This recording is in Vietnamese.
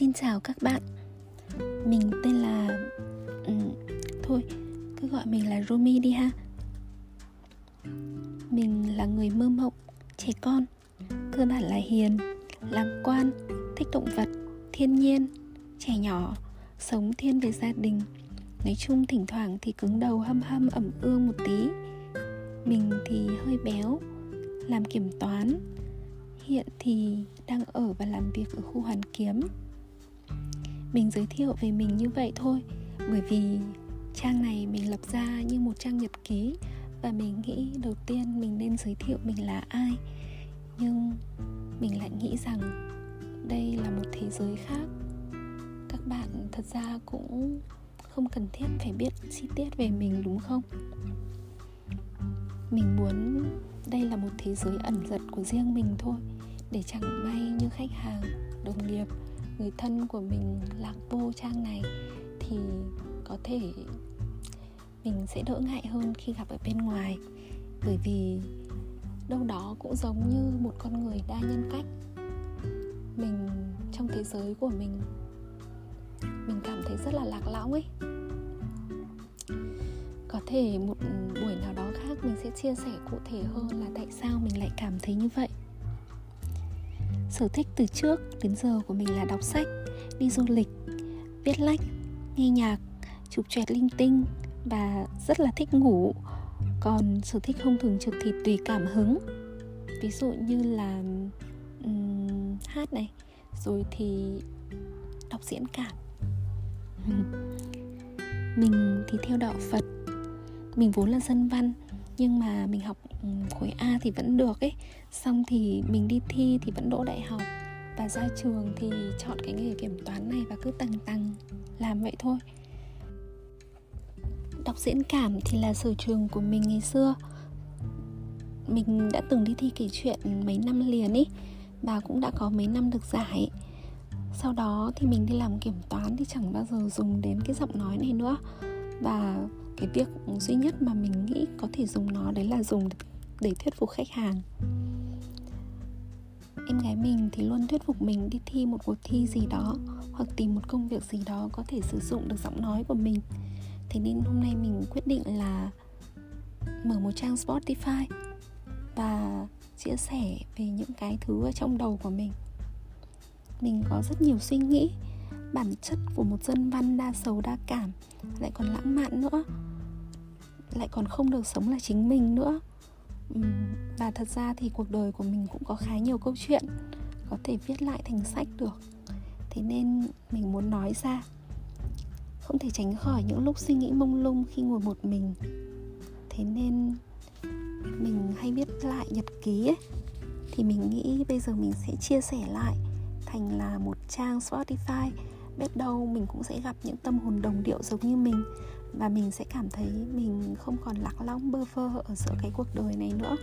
xin chào các bạn. Mình tên là... Ừ, thôi, cứ gọi mình là Rumi đi ha. Mình là người mơ mộng, trẻ con Cơ bản là hiền, lạc quan, thích động vật, thiên nhiên, trẻ nhỏ Sống thiên về gia đình. Nói chung thỉnh thoảng thì cứng đầu hâm hâm ẩm ương một tí. Mình thì hơi béo Làm kiểm toán. Hiện thì đang ở và làm việc ở khu Hoàn Kiếm mình giới thiệu về mình như vậy thôi. Bởi vì trang này mình lập ra như một trang nhật ký và mình nghĩ đầu tiên mình nên giới thiệu mình là ai. Nhưng mình lại nghĩ rằng đây là một thế giới khác. Các bạn thật ra cũng không cần thiết phải biết chi tiết về mình, đúng không? Mình muốn đây là một thế giới ẩn giật của riêng mình thôi, để chẳng may như khách hàng, đồng nghiệp người thân của mình lạc vô trang này thì có thể mình sẽ đỡ ngại hơn khi gặp ở bên ngoài. Bởi vì đâu đó cũng giống như một con người đa nhân cách. Mình, trong thế giới của mình mình cảm thấy rất là lạc lõng ấy. Có thể một buổi nào đó khác mình sẽ chia sẻ cụ thể hơn là tại sao mình lại cảm thấy như vậy sở thích từ trước đến giờ của mình là đọc sách đi du lịch viết lách nghe nhạc chụp choẹt linh tinh và rất là thích ngủ. Còn sở thích không thường trực thì tùy cảm hứng. Ví dụ như là um, hát này rồi thì đọc diễn cảm. Mình thì theo đạo phật mình vốn là dân văn nhưng mà mình học ừ, khối A thì vẫn được ấy. Xong thì mình đi thi thì vẫn đỗ đại học. Và ra trường thì chọn cái nghề kiểm toán này và cứ tầng tầng làm vậy thôi. Đọc diễn cảm thì là sở trường của mình ngày xưa. Mình đã từng đi thi kể chuyện mấy năm liền ý, và cũng đã có mấy năm được giải. Sau đó thì mình đi làm kiểm toán thì chẳng bao giờ dùng đến cái giọng nói này nữa. Và cái việc duy nhất mà mình nghĩ có thể dùng nó, đấy là dùng để thuyết phục khách hàng. Em gái mình thì luôn thuyết phục mình đi thi một cuộc thi gì đó hoặc tìm một công việc gì đó có thể sử dụng được giọng nói của mình. Thế nên hôm nay mình quyết định là mở một trang spotify và chia sẻ về những cái thứ ở trong đầu của mình. Mình có rất nhiều suy nghĩ bản chất của một dân văn đa sầu đa cảm, lại còn lãng mạn nữa, lại còn không được sống là chính mình nữa. Và thật ra thì cuộc đời của mình cũng có khá nhiều câu chuyện, có thể viết lại thành sách được. Thế nên mình muốn nói ra, không thể tránh khỏi những lúc suy nghĩ mông lung khi ngồi một mình. Thế nên mình hay viết lại nhật ký ấy, thì mình nghĩ bây giờ mình sẽ chia sẻ lại thành là một trang Spotify biết đâu mình cũng sẽ gặp những tâm hồn đồng điệu giống như mình. Và mình sẽ cảm thấy mình không còn lạc lõng, bơ vơ ở giữa cái cuộc đời này nữa.